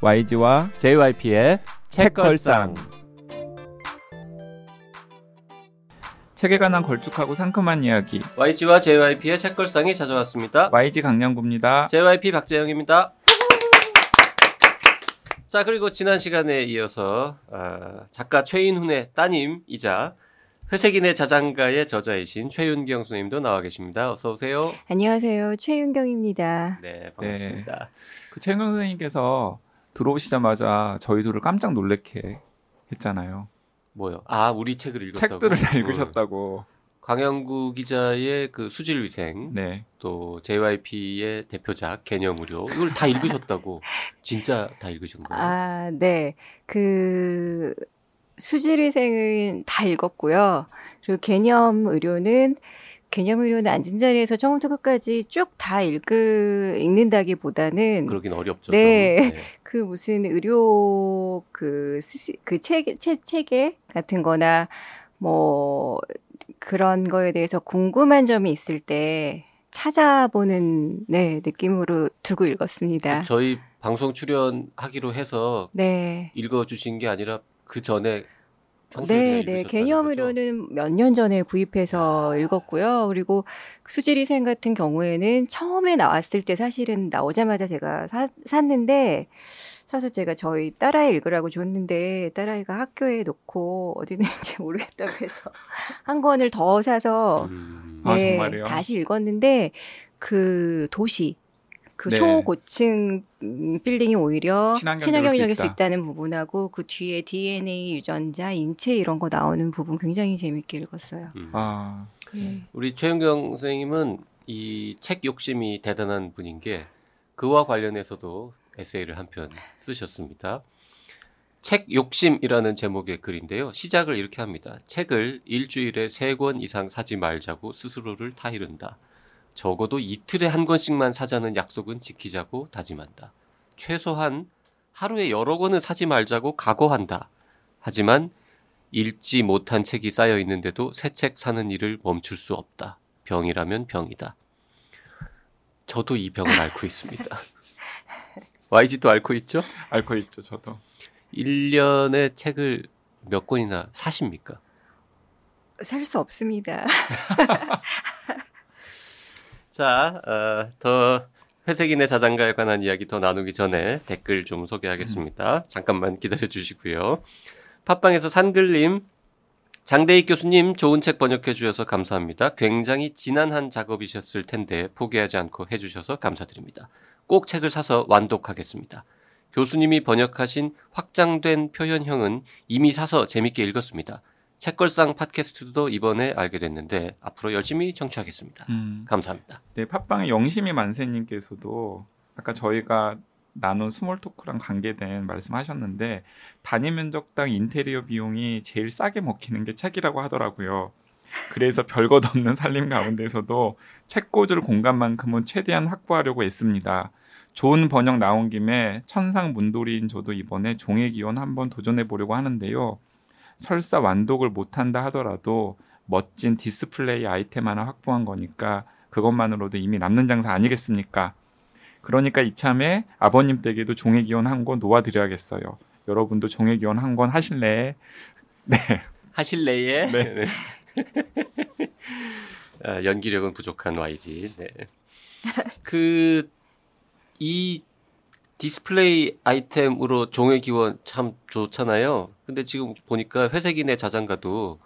YG와 JYP의 책걸상. 책에 관한 걸쭉하고 상큼한 이야기 YG와 JYP의 책걸상이 찾아왔습니다. YG 강량구입니다. JYP 박재영입니다. 자 그리고 지난 시간에 이어서 아, 작가 최인훈의 따님이자 회색인의 자장가의 저자이신 최윤경 선생님도 나와 계십니다. 어서 오세요. 안녕하세요. 최윤경입니다. 네 반갑습니다. 그 최경 선생님께서 들어오시자마자 저희 둘을 깜짝 놀래게 했잖아요. 뭐요? 아 우리 책을 읽었다고. 책들을 다 어. 읽으셨다고. 강영구 기자의 그 수질위생 네. 또 JYP의 대표작 개념 의료 이걸 다 읽으셨다고 진짜 다 읽으신 거예요? 아, 네. 그 수질위생은 다 읽었고요. 그리고 개념 의료는 개념 의료는 앉은 자리에서 처음부터 끝까지 쭉 다 읽그 읽는다기보다는 그러긴 어렵죠. 네. 좀. 그 무슨 의료 그그책 책 체계 같은 거나 뭐 그런 거에 대해서 궁금한 점이 있을 때 찾아보는 네, 느낌으로 두고 읽었습니다. 저희 방송 출연하기로 해서 네. 읽어 주신 게 아니라 그 전에 네, 네. 읽으셨다는 개념 거죠? 의료는 몇 년 전에 구입해서 읽었고요. 그리고 수질위생 같은 경우에는 처음에 나왔을 때 사실은 나오자마자 제가 사, 샀는데 사서 제가 저희 딸아이 읽으라고 줬는데 딸아이가 학교에 놓고 어디 있는지 모르겠다고 해서 한 권을 더 사서 음, 아, 네, 정말요? 다시 읽었는데 그 도시 그 네. 초고층 음, 빌딩이 오히려 친환경적일 수수 있다. 있다는 부분하고 그 뒤에 DNA 유전자, 인체 이런 거 나오는 부분 굉장히 재밌게 읽었어요. 음. 아, 네. 우리 최윤경 선생님은 이 책 욕심이 대단한 분인 게 그와 관련해서도 에세이를 한 편 쓰셨습니다. 책 욕심이라는 제목의 글인데요. 시작을 이렇게 합니다. 책을 일주일에 세 권 이상 사지 말자고 스스로를 타이른다. 적어도 이틀에 한 권씩만 사자는 약속은 지키자고 다짐한다. 최소한 하루에 여러 권은 사지 말자고 각오한다. 하지만 읽지 못한 책이 쌓여 있는데도 새 책 사는 일을 멈출 수 없다. 병이라면 병이다. 저도 이 병을 앓고 있습니다. YG도 앓고 있죠? 알고 있죠, 저도. 1년에 책을 몇 권이나 사십니까? 살 수 없습니다. 자, 어, 더 회색인의 자장가에 관한 이야기 더 나누기 전에 댓글 좀 소개하겠습니다. 잠깐만 기다려 주시고요. 팟빵에서 산글님, 장대익 교수님 좋은 책 번역해 주셔서 감사합니다. 굉장히 지난한 작업이셨을 텐데 포기하지 않고 해주셔서 감사드립니다. 꼭 책을 사서 완독하겠습니다. 교수님이 번역하신 확장된 표현형은 이미 사서 재밌게 읽었습니다. 책걸상 팟캐스트도 이번에 알게 됐는데 앞으로 열심히 청취하겠습니다. 음. 감사합니다. 네, 팟빵의 영심이 만세님께서도 아까 저희가 나눈 small talk랑 관계된 말씀하셨는데 단위 면적당 인테리어 비용이 제일 싸게 먹히는 게 책이라고 하더라고요. 그래서 별것 없는 살림 가운데서도 책 꽂을 공간만큼은 최대한 확보하려고 애씁니다. 좋은 번역 나온 김에 천상 문돌이인 저도 이번에 종의 기원 한번 도전해 보려고 하는데요. 설사 완독을 못한다 하더라도 멋진 디스플레이 아이템 하나 확보한 거니까 그것만으로도 이미 남는 장사 아니겠습니까? 그러니까 이참에 아버님 댁에도 종의 기원 한 권 놓아드려야겠어요. 여러분도 종의 기원 한 권 하실래? 네. 하실래에? 네. 아, 연기력은 부족한 YG. 네. 그, 이 디스플레이 아이템으로 종의 기원 참 좋잖아요. 근데 지금 보니까 회색인의 자장가도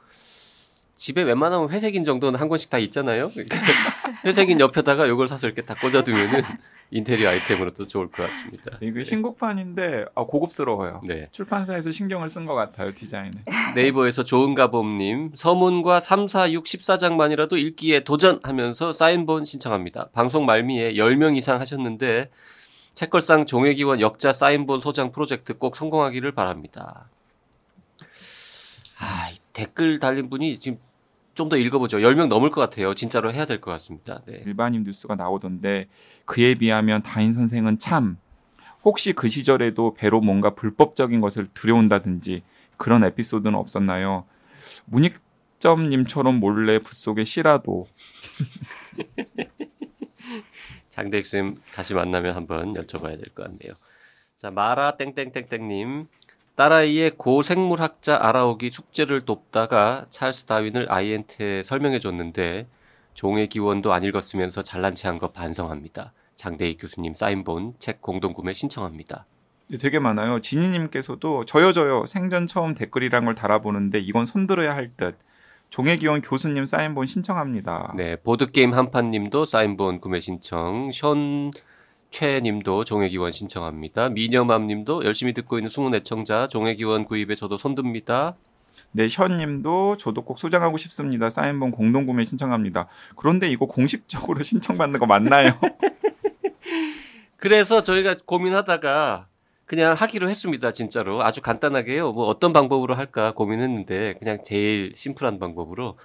집에 웬만하면 회색인 정도는 한 권씩 다 있잖아요. 그러니까 회색인 옆에다가 이걸 사서 이렇게 다 꽂아두면은 인테리어 아이템으로 또 좋을 것 같습니다. 이게 신곡판인데 아, 고급스러워요. 네. 출판사에서 신경을 쓴 것 같아요 디자인에. 네이버에서 좋은가봄님 서문과 3, 4, 6, 14장만이라도 읽기에 도전하면서 사인본 신청합니다. 방송 말미에 10명 이상 하셨는데 책걸상 종회기원 역자 사인본 소장 프로젝트 꼭 성공하기를 바랍니다. 아, 이 댓글 달린 분이 지금 좀 더 읽어보죠. 10명 넘을 것 같아요. 진짜로 해야 될 것 같습니다. 네. 일반인 뉴스가 나오던데 그에 비하면 다인 선생은 참 혹시 그 시절에도 배로 뭔가 불법적인 것을 들여온다든지 그런 에피소드는 없었나요? 문익점님처럼 몰래 붓속에 씨라도 장대익 쌤 다시 만나면 한번 여쭤봐야 될 것 같네요. 자, 마라 땡땡땡땡님. 딸아이의 고생물학자 알아오기 숙제를 돕다가 찰스 다윈을 아이한테 설명해 줬는데 종의 기원도 안 읽었으면서 잘난 체한 거 반성합니다. 장대희 교수님 사인본 책 공동 구매 신청합니다. 네, 되게 많아요. 진희님께서도 저요 저요 생전 처음 댓글이란 걸 달아보는데 이건 손들어야 할 듯. 종의기원 교수님 사인본 신청합니다. 네, 보드게임 한판님도 사인본 구매 신청, 션 최님도 종회기원 신청합니다. 미녀맘님도 열심히 듣고 있는 숨은 애청자 종회기원 구입에 저도 손듭니다. 네, 션님도 저도 꼭 소장하고 싶습니다. 사인본 공동구매 신청합니다. 그런데 이거 공식적으로 신청받는 거 맞나요? 그래서 저희가 고민하다가 그냥 하기로 했습니다. 진짜로 아주 간단하게요. 뭐 어떤 방법으로 할까 고민했는데 그냥 제일 심플한 방법으로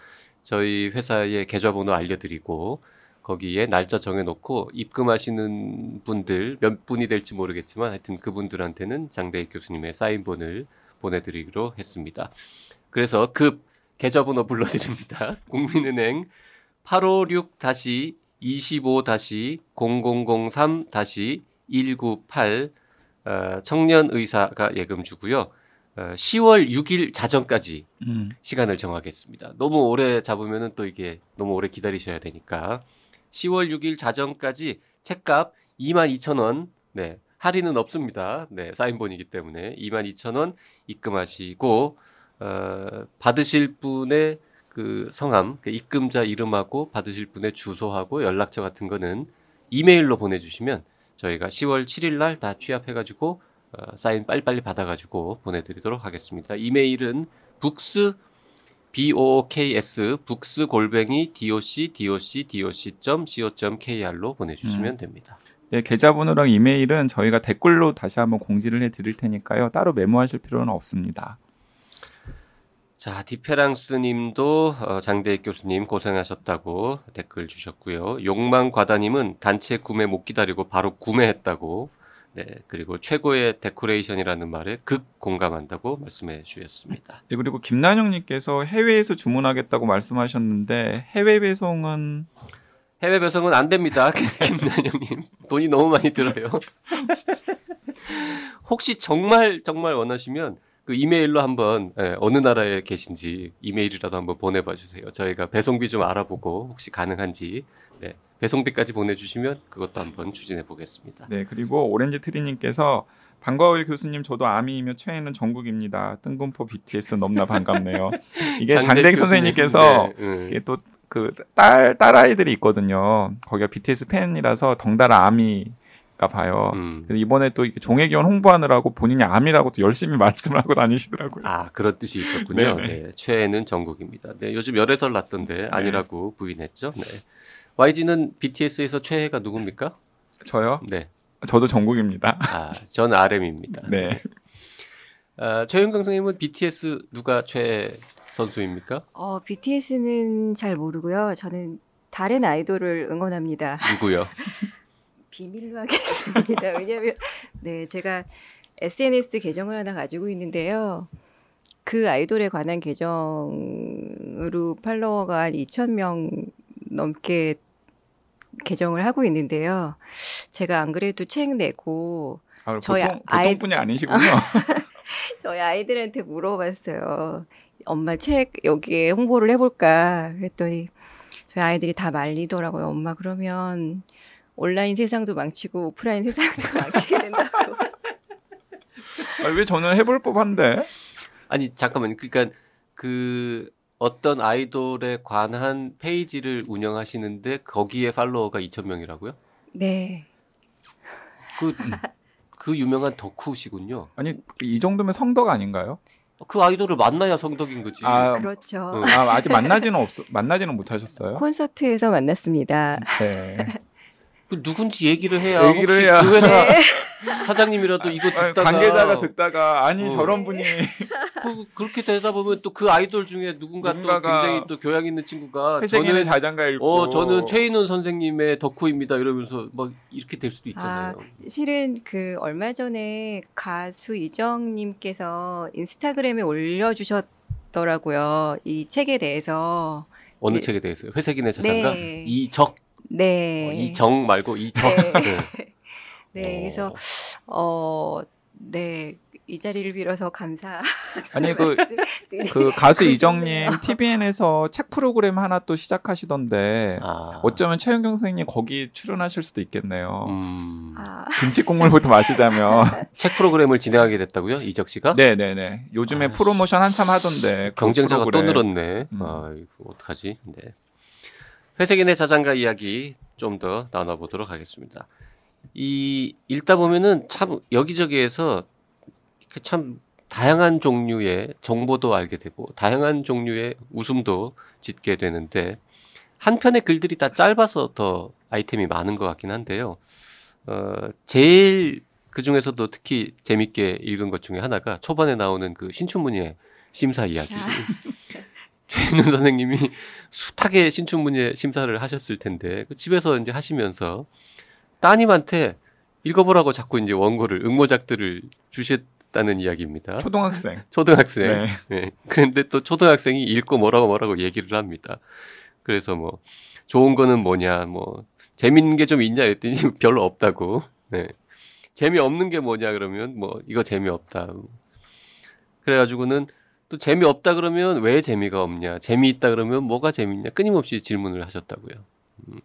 저희 회사의 계좌번호 알려드리고 거기에 날짜 정해놓고 입금하시는 분들 몇 분이 될지 모르겠지만 하여튼 그분들한테는 장대익 교수님의 사인본을 보내드리기로 했습니다. 그래서 급 계좌번호 불러드립니다. 국민은행 856-25-0003-198 어, 청년의사가 예금 주고요. 어, 10월 6일 자정까지 음. 시간을 정하겠습니다. 너무 오래 잡으면 또 이게 너무 오래 기다리셔야 되니까 10월 6일 자정까지 책값 22,000원 네, 할인은 없습니다. 네, 사인본이기 때문에 22,000원 입금하시고 어, 받으실 분의 그 성함, 그 입금자 이름하고 받으실 분의 주소하고 연락처 같은 거는 이메일로 보내주시면 저희가 10월 7일 날 다 취합해가지고 어, 사인 빨리빨리 받아가지고 보내드리도록 하겠습니다. 이메일은 books books books 골뱅이 doc doc doc.co.kr로 보내주시면 음. 됩니다. 네, 계좌번호랑 이메일은 저희가 댓글로 다시 한번 공지를 해 드릴 테니까요. 따로 메모하실 필요는 없습니다. 자, 디페랑스 님도 어, 장대익 교수님 고생하셨다고 댓글 주셨고요. 욕망 과다님은 단체 구매 못 기다리고 바로 구매했다고. 네, 그리고 최고의 데코레이션이라는 말에 극 공감한다고 말씀해 주셨습니다. 네, 그리고 김난영님께서 해외에서 주문하겠다고 말씀하셨는데 해외 배송은 해외 배송은 안 됩니다. 김난영님. 돈이 너무 많이 들어요. 혹시 정말, 정말 원하시면 그 이메일로 한번 예, 어느 나라에 계신지 이메일이라도 한번 보내봐 주세요. 저희가 배송비 좀 알아보고 혹시 가능한지 네, 배송비까지 보내주시면 그것도 한번 추진해 보겠습니다. 네, 그리고 오렌지 트리님께서 반가워요 교수님 저도 아미이며 최애는 정국입니다. 뜬금포 BTS 넘나 반갑네요. 이게 장대익 선생님께서 네, 음. 이게 또그딸 딸아이들이 있거든요. 거기가 BTS 팬이라서 덩달아 아미 가 봐요. 음. 이번에 또 종회기원 홍보하느라고 본인이 아미라고 또 열심히 말씀을 하고 다니시더라고요. 아 그런 뜻이 있었군요. 네네. 네, 최애는 정국입니다. 네, 요즘 열애설 났던데 아니라고 부인했죠. 네. YG는 BTS에서 최애가 누굽니까? 저요? 네. 저도 정국입니다. 아, 전 RM입니다. 네. 아, 최윤경 선생님은 BTS 누가 최애 선수입니까? 어, BTS는 잘 모르고요. 저는 다른 아이돌을 응원합니다. 누구요? 비밀로 하겠습니다. 왜냐하면 네 제가 SNS 계정을 하나 가지고 있는데요. 그 아이돌에 관한 계정으로 팔로워가 한 2천 명 넘게 계정을 하고 있는데요. 제가 안 그래도 책 내고 아, 저희 보통, 아이- 보통 분이 아니시군요. 저희 아이들한테 물어봤어요. 엄마 책 여기에 홍보를 해볼까 그랬더니 저희 아이들이 다 말리더라고요. 엄마 그러면 온라인 세상도 망치고 오프라인 세상도 망치게 된다고. 아, 왜 저는 해볼 법한데? 아니 잠깐만 그러니까 그 어떤 아이돌에 관한 페이지를 운영하시는데 거기에 팔로워가 2천 명이라고요? 네. 그, 그 유명한 덕후시군요. 아니 이 정도면 성덕 아닌가요? 그 아이돌을 만나야 성덕인 거지. 아, 그렇죠. 음. 아, 아직 만나지는 없 만나지는 못하셨어요? 콘서트에서 만났습니다. 네. 그 누군지 얘기를 해야 얘기를 혹시 해야. 그 회사 네. 사장님이라도 이거 아, 듣다가 관계자가 듣다가 아니 어. 저런 분이 그, 그렇게 되다 보면 또 그 아이돌 중에 누군가 또 굉장히 또 교양 있는 친구가 회색인의 저는 자장가 읽고 어 저는 최인훈 선생님의 덕후입니다 이러면서 막 이렇게 될 수도 있잖아요. 실은 그 얼마 전에 가수 이정님께서 인스타그램에 올려주셨더라고요. 이 책에 대해서. 어느 그- 책에 대해서요? 회색인의 자장가 네. 이적 네. 어, 이정 말고 이적. 네. 네. 네, 그래서 어, 네, 이 자리를 빌어서 감사. 아니 그, 그 가수 이정님 TVN에서 책 프로그램 하나 또 시작하시던데 아. 어쩌면 최윤경 선생님 거기 출연하실 수도 있겠네요. 음. 아, 김치 국물부터 마시자면. 책 프로그램을 진행하게 됐다고요? 이적 씨가? 네네네. 요즘에 아, 프로모션 한참 하던데. 그 경쟁자가 또 프로그램. 늘었네. 음. 아, 이거 어떡하지? 네. 회색인의 자장가 이야기 좀 더 나눠보도록 하겠습니다. 이 읽다 보면은 참 여기저기에서 참 다양한 종류의 정보도 알게 되고 다양한 종류의 웃음도 짓게 되는데 한 편의 글들이 다 짧아서 더 아이템이 많은 것 같긴 한데요. 어, 제일 그 중에서도 특히 재밌게 읽은 것 중에 하나가 초반에 나오는 그 신춘문예 심사 이야기. 아. 최인우 선생님이 숱하게 신춘 문예 심사를 하셨을 텐데 그 집에서 이제 하시면서 따님한테 읽어보라고 자꾸 이제 원고를 응모작들을 주셨다는 이야기입니다. 초등학생. 초등학생. 네. 네. 그런데 또 초등학생이 읽고 뭐라고 뭐라고 얘기를 합니다. 그래서 뭐 좋은 거는 뭐냐, 뭐 재밌는 게 좀 있냐 했더니 별로 없다고. 네. 재미없는 게 뭐냐 그러면 뭐 이거 재미없다. 그래가지고는 또 재미없다 그러면 왜 재미가 없냐, 재미있다 그러면 뭐가 재밌냐 끊임없이 질문을 하셨다고요. 음.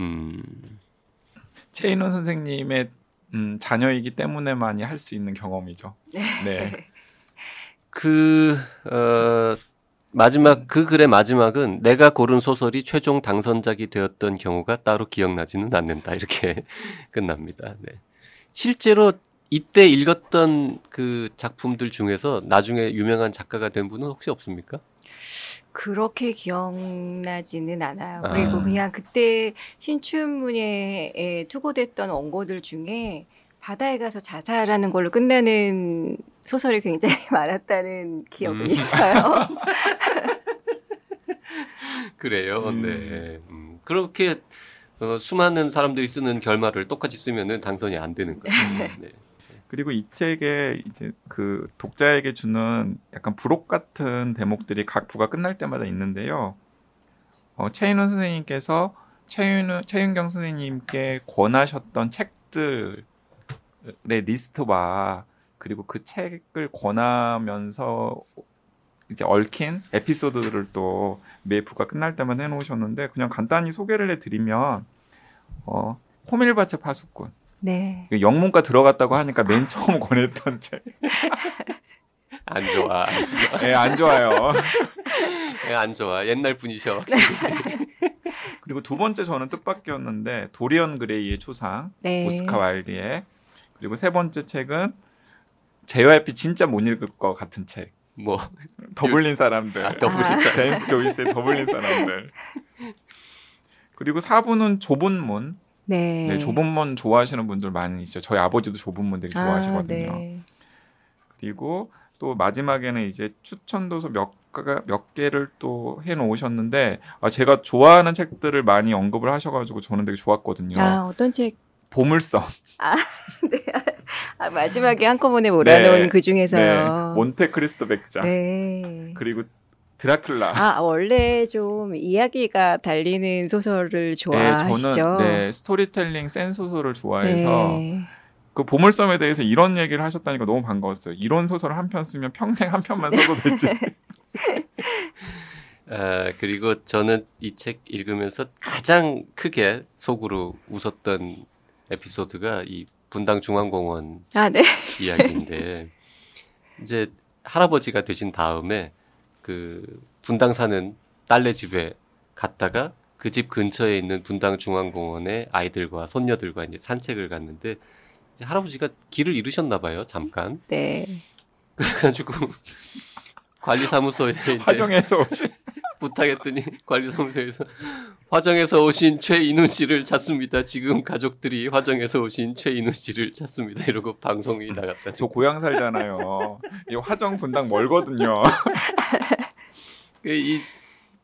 음. 최인원 선생님의 음, 자녀이기 때문에만이 할 수 있는 경험이죠. 네. 그, 어, 마지막, 그 글의 마지막은 내가 고른 소설이 최종 당선작이 되었던 경우가 따로 기억나지는 않는다. 이렇게 끝납니다. 네. 실제로 이때 읽었던 그 작품들 중에서 나중에 유명한 작가가 된 분은 혹시 없습니까? 그렇게 기억나지는 않아요. 아. 그리고 그냥 그때 신춘문예에 투고됐던 원고들 중에 바다에 가서 자살하는 걸로 끝나는 소설이 굉장히 많았다는 기억은 음. 있어요. 그래요. 음. 네. 음, 그렇게 어, 수많은 사람들이 쓰는 결말을 똑같이 쓰면은 당선이 안 되는 거예요. 네. 그리고 이 책에 이제 그 독자에게 주는 약간 부록 같은 대목들이 각 부가 끝날 때마다 있는데요. 어, 최인원 선생님께서 최윤, 최윤경 선생님께 권하셨던 책들의 리스트와 그리고 그 책을 권하면서 이제 얽힌 에피소드들을 또 매 부가 끝날 때만 해놓으셨는데 그냥 간단히 소개를 해드리면 어, 호밀밭의 파수꾼 네. 그 영문과 들어갔다고 하니까 맨 처음 권했던 책. 안 좋아. 안 좋아. 예, 안 좋아요. 예, 안 좋아. 옛날 분이셔. 그리고 두 번째 저는 뜻밖이었는데 도리언 그레이의 초상, 네. 오스카 와일드의 그리고 세 번째 책은 JYP 진짜 못 읽을 것 같은 책. 뭐 더블린 사람들. 아, 더블린 아. 사람. 제임스 조이스의 더블린 사람들. 그리고 4부는 좁은 문. 네. 네, 좁은 문 좋아하시는 분들 많이 있죠. 저희 아버지도 좁은 문 되게 좋아하시거든요. 아, 네. 그리고 또 마지막에는 이제 추천 도서 몇, 가, 몇 개를 또 해놓으셨는데 아, 제가 좋아하는 책들을 많이 언급을 하셔가지고 저는 되게 좋았거든요. 아, 어떤 책? 보물섬, 네. 아, 마지막에 한꺼번에 몰아놓은 네. 그 네, 중에서요. 몬테크리스토 백작, 네. 그리고 드라큘라. 아, 원래 좀 이야기가 달리는 소설을 네, 좋아하시죠? 저는 네, 스토리텔링 센 소설을 좋아해서 네. 그 보물섬에 대해서 이런 얘기를 하셨다니까 너무 반가웠어요. 이런 소설 한 편 쓰면 평생 한 편만 써도 되지. 아, 그리고 저는 이 책 읽으면서 가장 크게 속으로 웃었던 에피소드가 이 분당 중앙공원 아, 네. 이야기인데 이제 할아버지가 되신 다음에 그 분당 사는 딸네 집에 갔다가 그 집 근처에 있는 분당 중앙공원에 아이들과 손녀들과 이제 산책을 갔는데 이제 할아버지가 길을 잃으셨나 봐요 잠깐 네. 그래가지고 관리사무소에 이제 화정에서 오신 부탁했더니 관리사무소에서 화정에서 오신 최인훈 씨를 찾습니다. 지금 가족들이 화정에서 오신 최인훈 씨를 찾습니다. 이러고 방송이 나갔다. 저 고향 살잖아요. 이 화정 분당 멀거든요. 이,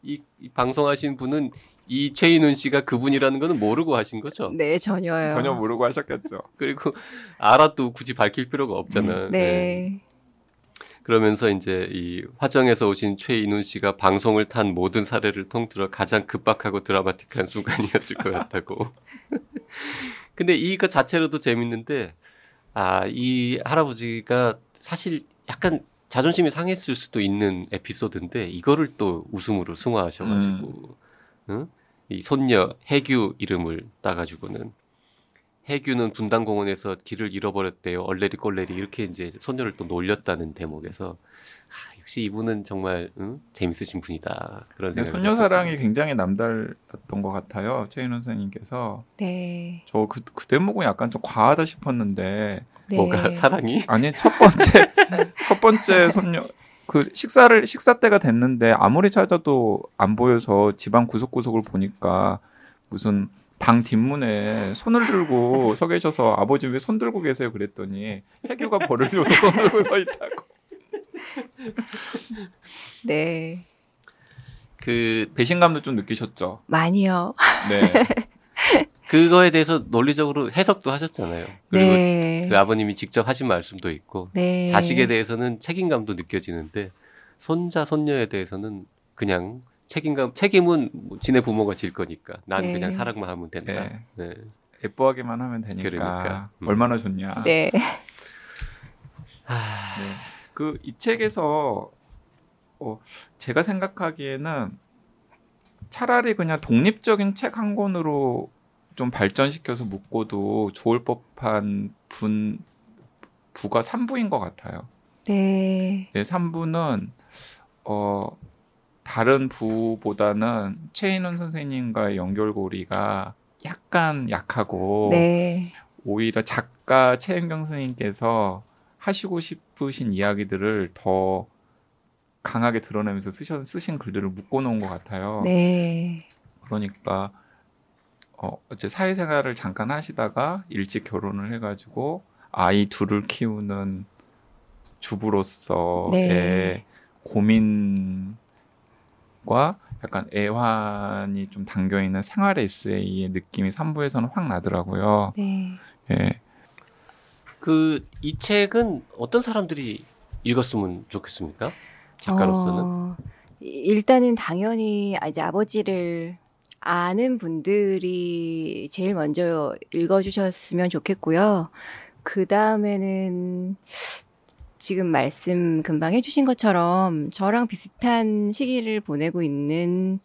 이, 이 방송하신 분은 이 최인훈 씨가 그분이라는 거는 모르고 하신 거죠. 네, 전혀요. 전혀 모르고 하셨겠죠. 그리고 알아도 굳이 밝힐 필요가 없잖아요. 네. 그러면서 이제 이 화정에서 오신 최인훈 씨가 방송을 탄 모든 사례를 통틀어 가장 급박하고 드라마틱한 순간이었을 것 같다고. 근데 이거 자체로도 재밌는데 아 이 할아버지가 사실 약간 자존심이 상했을 수도 있는 에피소드인데 이거를 또 웃음으로 승화하셔가지고 응? 이 손녀 해규 이름을 따가지고는 해규는 분당공원에서 길을 잃어버렸대요. 얼레리 꼴레리 이렇게 이제 손녀를 또 놀렸다는 대목에서 아, 역시 이분은 정말 응? 재밌으신 분이다 그런 생각이 소녀 사랑이 굉장히 남달랐던 것 같아요. 최인원 선생님께서 네. 저 그 그 대목은 약간 좀 과하다 싶었는데 네. 뭐가 사랑이 아니 첫 번째 첫 번째 손녀 그 식사를 식사 때가 됐는데 아무리 찾아도 안 보여서 집안 구석구석을 보니까 무슨 방 뒷문에 손을 들고 서 계셔서 아버지 왜 손 들고 계세요 그랬더니 해규가 벌을 줘서 손 들고 서 있다고 네. 그 배신감도 좀 느끼셨죠 많이요. 네 그거에 대해서 논리적으로 해석도 하셨잖아요. 그리고 네. 그 아버님이 직접 하신 말씀도 있고 네. 자식에 대해서는 책임감도 느껴지는데 손자 손녀에 대해서는 그냥 책임감 책임은 뭐 지네 부모가 질 거니까 난 네. 그냥 사랑만 하면 된다. 네. 네. 예뻐하기만 하면 되니까 그러니까. 음. 얼마나 좋냐 네. 하... 네. 그이 책에서 어, 제가 생각하기에는 차라리 그냥 독립적인 책 한 권으로 좀 발전시켜서 묶어도 좋을 법한 분 부가 3부인 것 같아요. 네. 네, 3부는 어 다른 부보다는 최인원 선생님과의 연결고리가 약간 약하고 네. 오히려 작가 최은경 선생님께서 하시고 싶으신 이야기들을 더 강하게 드러내면서 쓰신, 쓰신 글들을 묶어놓은 것 같아요. 네. 그러니까 어, 어째 사회생활을 잠깐 하시다가 일찍 결혼을 해가지고 아이 둘을 키우는 주부로서의 네. 고민 과 약간 애환이 좀 담겨 있는 생활 에세이의 느낌이 3부에서는 확 나더라고요. 네. 예. 그 이 책은 어떤 사람들이 읽었으면 좋겠습니까? 작가로서는 어, 일단은 당연히 아, 이제 아버지를 아는 분들이 제일 먼저 읽어주셨으면 좋겠고요. 그 다음에는 지금 말씀 금방 해주신 것처럼 저랑 비슷한 시기를 보내고 있는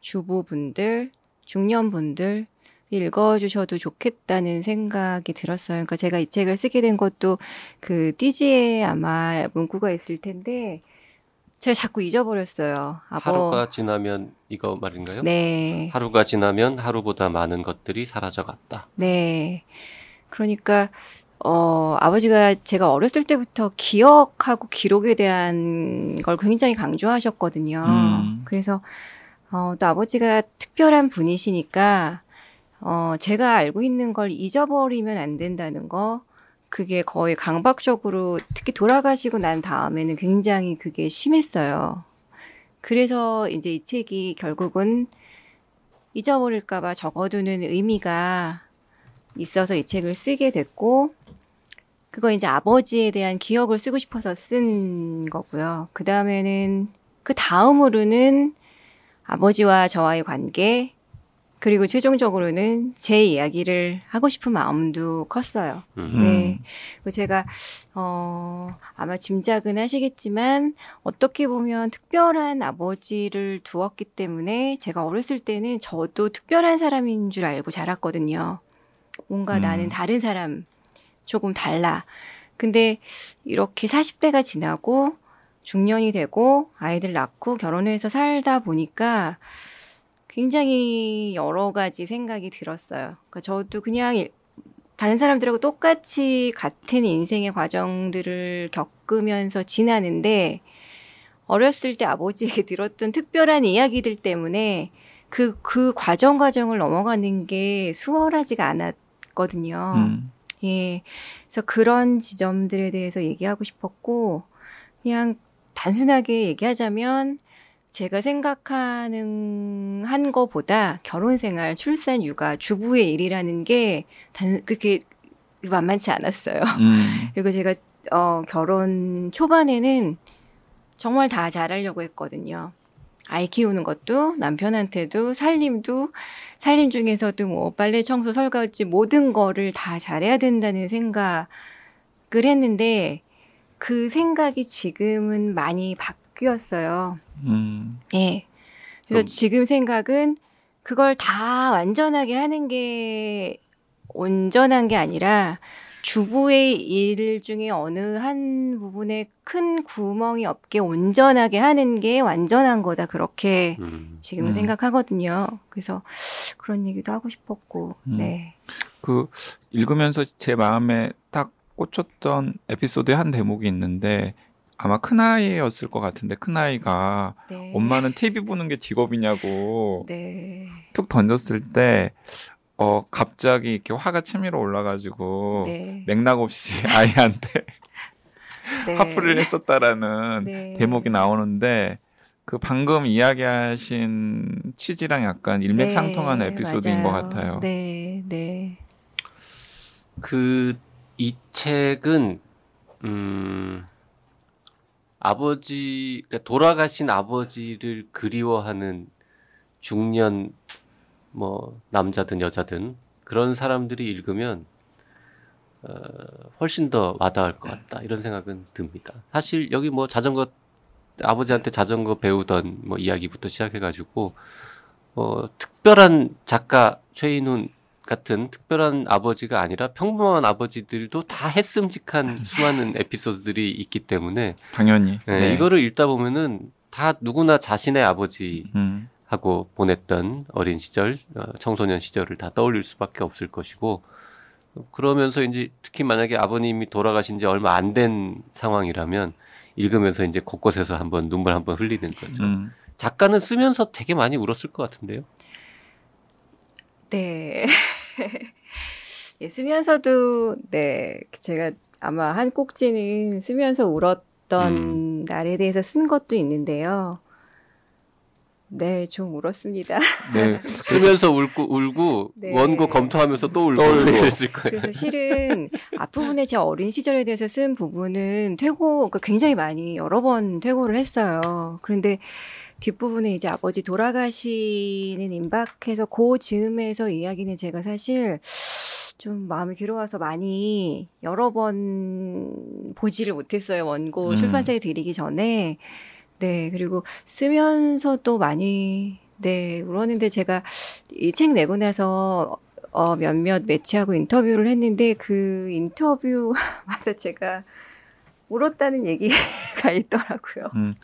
주부분들, 중년분들 읽어주셔도 좋겠다는 생각이 들었어요. 그러니까 제가 이 책을 쓰게 된 것도 그 띠지에 아마 문구가 있을 텐데 제가 자꾸 잊어버렸어요. 아버. 하루가 지나면 이거 말인가요? 네. 하루가 지나면 하루보다 많은 것들이 사라져갔다. 네. 그러니까 어 아버지가 제가 어렸을 때부터 기억하고 기록에 대한 걸 굉장히 강조하셨거든요. 음. 그래서 어, 또 아버지가 특별한 분이시니까 어, 제가 알고 있는 걸 잊어버리면 안 된다는 거, 그게 거의 강박적으로, 특히 돌아가시고 난 다음에는 굉장히 그게 심했어요. 그래서 이제 이 책이 결국은 잊어버릴까봐 적어두는 의미가 있어서 이 책을 쓰게 됐고, 그거 이제 아버지에 대한 기억을 쓰고 싶어서 쓴 거고요. 그 다음에는, 그 다음으로는 아버지와 저와의 관계, 그리고 최종적으로는 제 이야기를 하고 싶은 마음도 컸어요. 음. 네. 그리고 제가, 어, 아마 짐작은 하시겠지만, 어떻게 보면 특별한 아버지를 두었기 때문에 제가 어렸을 때는 저도 특별한 사람인 줄 알고 자랐거든요. 뭔가 음. 나는 다른 사람, 조금 달라. 근데 이렇게 40대가 지나고 중년이 되고 아이들 낳고 결혼해서 살다 보니까 굉장히 여러 가지 생각이 들었어요. 그러니까 저도 그냥 일- 다른 사람들하고 똑같이 같은 인생의 과정들을 겪으면서 지나는데 어렸을 때 아버지에게 들었던 특별한 이야기들 때문에 그, 그 과정 과정을 넘어가는 게 수월하지가 않았거든요. 음. 예. 그래서 그런 지점들에 대해서 얘기하고 싶었고, 그냥 단순하게 얘기하자면, 제가 생각하는 한 거보다 결혼 생활, 출산, 육아, 주부의 일이라는 게 단, 그렇게 만만치 않았어요. 음. 그리고 제가, 어, 결혼 초반에는 정말 다 잘하려고 했거든요. 아이 키우는 것도 남편한테도 살림도 살림 중에서도 뭐 빨래 청소 설거지 모든 거를 다 잘해야 된다는 생각을 했는데 그 생각이 지금은 많이 바뀌었어요. 음. 예. 그래서 그럼- 지금 생각은 그걸 다 완전하게 하는 게 온전한 게 아니라 주부의 일 중에 어느 한 부분에 큰 구멍이 없게 온전하게 하는 게 완전한 거다. 그렇게 음. 지금은 음. 생각하거든요. 그래서 그런 얘기도 하고 싶었고, 음. 네. 그 읽으면서 제 마음에 딱 꽂혔던 에피소드의 한 대목이 있는데 아마 큰 아이였을 것 같은데 큰 아이가 네. 엄마는 TV 보는 게 직업이냐고 네. 툭 던졌을 때 어 갑자기 이렇게 화가 치밀어 올라가지고 네. 맥락 없이 아이한테 네. 화풀이를 했었다라는 네. 대목이 나오는데 그 방금 이야기하신 취지랑 약간 일맥상통하는 네, 에피소드인 것 맞아요. 같아요. 네, 네. 그 이 책은 음 아버지 그러니까 돌아가신 아버지를 그리워하는 중년 뭐 남자든 여자든 그런 사람들이 읽으면 어, 훨씬 더 와닿을 것 같다 이런 생각은 듭니다. 사실 여기 뭐 자전거 아버지한테 자전거 배우던 뭐 이야기부터 시작해가지고 어, 특별한 작가 최인훈 같은 특별한 아버지가 아니라 평범한 아버지들도 다 했음직한 수많은 에피소드들이 있기 때문에 당연히. 네, 네. 이거를 읽다 보면은 다 누구나 자신의 아버지 하고 음, 보냈던 어린 시절, 어, 청소년 시절을 다 떠올릴 수밖에 없을 것이고 그러면서 이제 특히 만약에 아버님이 돌아가신 지 얼마 안 된 상황이라면 읽으면서 이제 곳곳에서 한번 눈물 한번 흘리는 거죠. 음. 작가는 쓰면서 되게 많이 울었을 것 같은데요. 네. 예, 쓰면서도, 네, 제가 아마 한 꼭지는 쓰면서 울었던 음. 날에 대해서 쓴 것도 있는데요. 네, 좀 울었습니다. 네. 쓰면서 울고 울고 네. 원고 검토하면서 또 울고. 그랬을 거예요. 그래서 실은 앞부분에 제 어린 시절에 대해서 쓴 부분은 퇴고, 그러니까 굉장히 많이 여러 번 퇴고를 했어요. 그런데 뒷부분에 이제 아버지 돌아가시는 임박해서 그 즈음에서 이야기는 제가 사실 좀 마음이 괴로워서 많이 여러 번 보지를 못했어요. 원고 음. 출판사에 드리기 전에. 네, 그리고 쓰면서도 많이, 네, 울었는데 제가 이 책 내고 나서 어, 몇몇 매체하고 인터뷰를 했는데 그 인터뷰마다 제가 울었다는 얘기가 있더라고요. 음.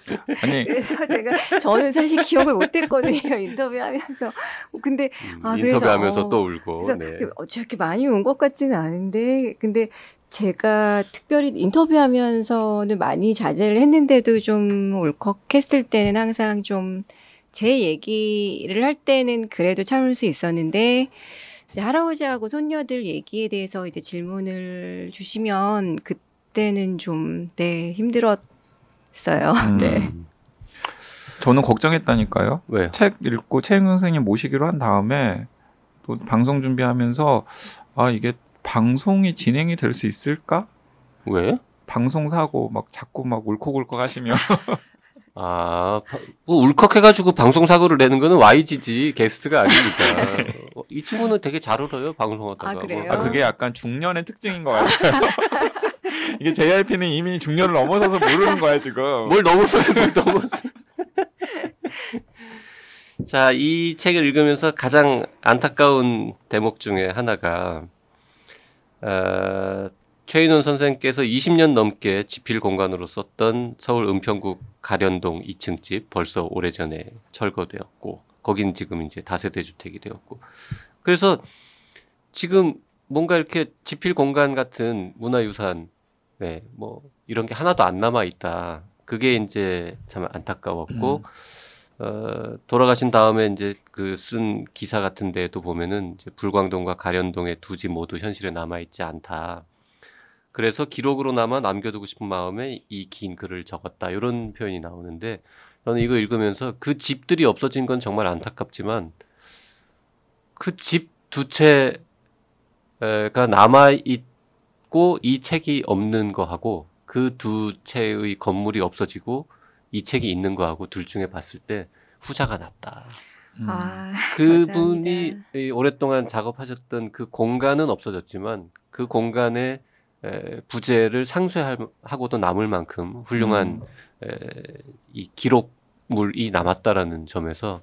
아니, 그래서 제가 저는 사실 기억을 못했거든요 인터뷰하면서. 근데 음, 아, 그래서, 인터뷰하면서 어, 또 울고. 그래서 네. 그 어떻게 많이 운 것 같지는 않은데 근데 제가 특별히 인터뷰하면서는 많이 자제를 했는데도 좀 울컥했을 때는 항상 좀 제 얘기를 할 때는 그래도 참을 수 있었는데 이제 할아버지하고 손녀들 얘기에 대해서 이제 질문을 주시면 그때는 좀 네 힘들었어요. 음. 네. 저는 걱정했다니까요. 왜요? 책 읽고 최영 선생님 모시기로 한 다음에 또 방송 준비하면서 아 이게 방송이 진행이 될 수 있을까? 왜? 방송 사고 막 자꾸 막 울컥울컥 하시면 아, 바- 뭐 울컥해가지고 방송 사고를 내는 거는 YG지 게스트가 아니니까. 어, 이 친구는 되게 잘 울어요 방송하다가. 아, 그래요? 아 그게 약간 중년의 특징인 것 같아요. 이게 JYP는 이미 중년을 넘어서서 모르는 거야 지금. 뭘 넘어서요, 뭘 넘어서. 자, 이 책을 읽으면서 가장 안타까운 대목 중에 하나가, 어, 최인원 선생께서 20년 넘게 지필 공간으로 썼던 서울 은평구 가련동 2층 집 벌써 오래전에 철거되었고, 거긴 지금 이제 다세대 주택이 되었고. 그래서 지금 뭔가 이렇게 지필 공간 같은 문화유산, 네, 뭐, 이런 게 하나도 안 남아 있다. 그게 이제 참 안타까웠고, 어, 돌아가신 다음에 이제 그 쓴 기사 같은 데도 보면은 이제 불광동과 가련동의 두 집 모두 현실에 남아 있지 않다. 그래서 기록으로나마 남겨두고 싶은 마음에 이 긴 글을 적었다. 이런 표현이 나오는데 저는 이거 읽으면서 그 집들이 없어진 건 정말 안타깝지만 그 집 두 채가 남아 있고 이 책이 없는 거하고 그 두 채의 건물이 없어지고 이 책이 있는 거하고 둘 중에 봤을 때 후자가 낫다. 음. 아, 그분이 감사합니다. 이 오랫동안 작업하셨던 그 공간은 없어졌지만 그 공간에 에, 부재를 상쇄하고도 남을 만큼 훌륭한 음. 에, 이 기록물이 남았다라는 점에서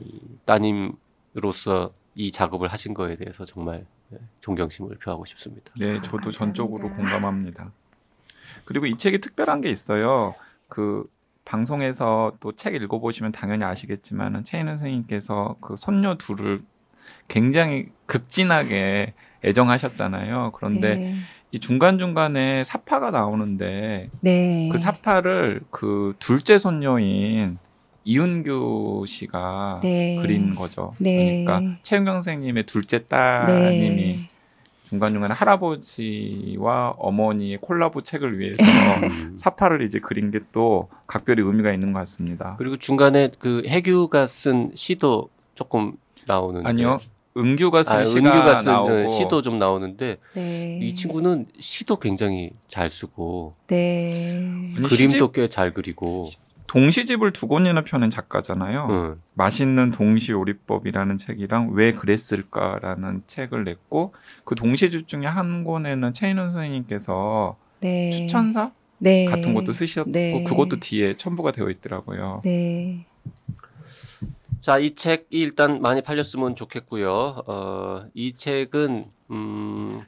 이 따님으로서 이 작업을 하신 거에 대해서 정말 에, 존경심을 표하고 싶습니다. 네, 아, 저도 감사합니다. 전적으로 공감합니다. 그리고 이 책이 특별한 게 있어요. 그 방송에서 또 책 읽어보시면 당연히 아시겠지만은 최인은 선생님께서 그 손녀 둘을 굉장히 극진하게 애정하셨잖아요. 그런데 네. 이 중간중간에 사파가 나오는데 네. 그 사파를 그 둘째 손녀인 이윤규 씨가 네. 그린 거죠. 네. 그러니까 최윤경 선생님의 둘째 따님이 네. 중간중간에 할아버지와 어머니의 콜라보 책을 위해서 음. 사파를 이제 그린 게 또 각별히 의미가 있는 것 같습니다. 그리고 중간에 그 해규가 쓴 시도 조금 나오는데 아니요, 은규가 쓴 아, 시가 은규가 쓴 나오고 어, 시도 좀 나오는데 네. 이 친구는 시도 굉장히 잘 쓰고 네. 그림도 시집- 꽤잘 그리고 동시집을 두 권이나 펴낸 작가잖아요. 응. 맛있는 동시 요리법이라는 책이랑 왜 그랬을까라는 책을 냈고 그 동시집 중에 한 권에는 최인원 선생님께서 네. 추천사 네. 같은 것도 쓰셨고 네. 그것도 뒤에 첨부가 되어 있더라고요. 네. 자, 이 책이 일단 많이 팔렸으면 좋겠고요. 어, 이 책은 음,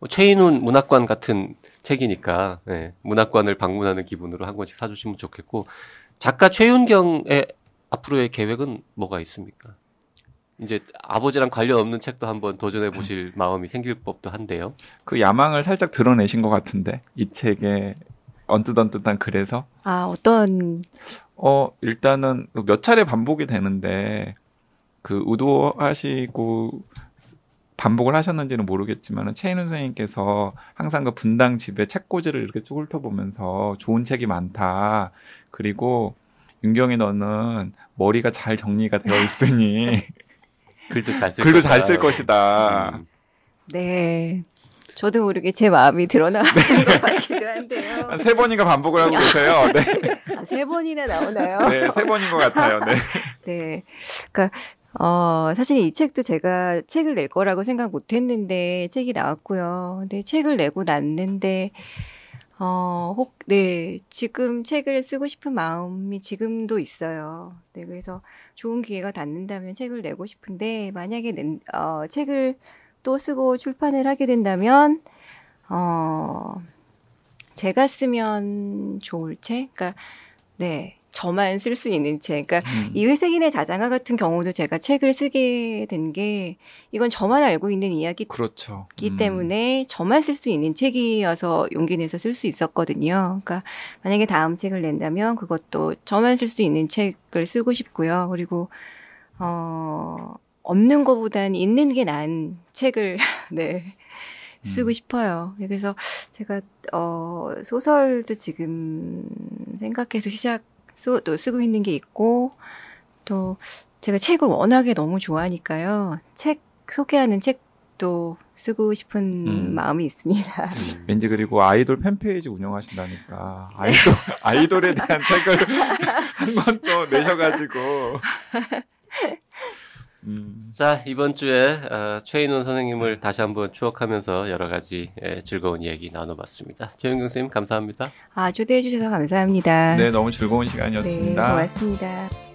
뭐 최인훈 문학관 같은 책이니까 예, 문학관을 방문하는 기분으로 한 권씩 사주시면 좋겠고 작가 최윤경의 앞으로의 계획은 뭐가 있습니까? 이제 아버지랑 관련 없는 책도 한번 도전해 보실 마음이 생길 법도 한데요. 그 야망을 살짝 드러내신 것 같은데 이 책에 언뜻언뜻한 글에서 아, 어떤 어 일단은 몇 차례 반복이 되는데 그 의도하시고 반복을 하셨는지는 모르겠지만 최인훈 선생님께서 항상 그 분당 집에 책꽂이를 이렇게 쭉 훑어보면서 좋은 책이 많다 그리고 윤경이 너는 머리가 잘 정리가 되어 있으니 글도 잘쓸 글도. 잘 쓸 것이다. 음. 네. 저도 모르게 제 마음이 드러나는 것 같기도 한데요. 한 세 번인가 반복을 하고 계세요. 네, 아, 세 번이나 나오나요? 네, 세 번인 것 같아요. 네. 네. 그러니까 어, 사실 이 책도 제가 책을 낼 거라고 생각 못 했는데 책이 나왔고요. 근데 책을 내고 났는데 어, 혹 네, 지금 책을 쓰고 싶은 마음이 지금도 있어요. 네, 그래서 좋은 기회가 닿는다면 책을 내고 싶은데 만약에 낸, 어, 책을 또 쓰고 출판을 하게 된다면 어, 제가 쓰면 좋을 책? 그러니까 네, 저만 쓸 수 있는 책. 그러니까 음. 이 회색인의 자장가 같은 경우도 제가 책을 쓰게 된 게 이건 저만 알고 있는 이야기이기 그렇죠. 음. 때문에 저만 쓸 수 있는 책이어서 용기 내서 쓸 수 있었거든요. 그러니까 만약에 다음 책을 낸다면 그것도 저만 쓸 수 있는 책을 쓰고 싶고요. 그리고 어 없는 것보단 있는 게 나은 책을 네 쓰고 음. 싶어요. 그래서 제가 어 소설도 지금 생각해서 시작 소, 또 쓰고 있는 게 있고 또 제가 책을 워낙에 너무 좋아하니까요. 책 소개하는 책도 쓰고 싶은 음. 마음이 있습니다. 음. 왠지 그리고 아이돌 팬페이지 운영하신다니까 아이돌 아이돌에 대한 책을 한 권 또 내셔가지고 음, 자 이번 주에 어, 최인원 선생님을 다시 한번 추억하면서 여러 가지 예, 즐거운 이야기 나눠봤습니다. 최윤경 선생님 감사합니다. 아 초대해 주셔서 감사합니다. 네 너무 즐거운 네, 시간이었습니다. 고맙습니다.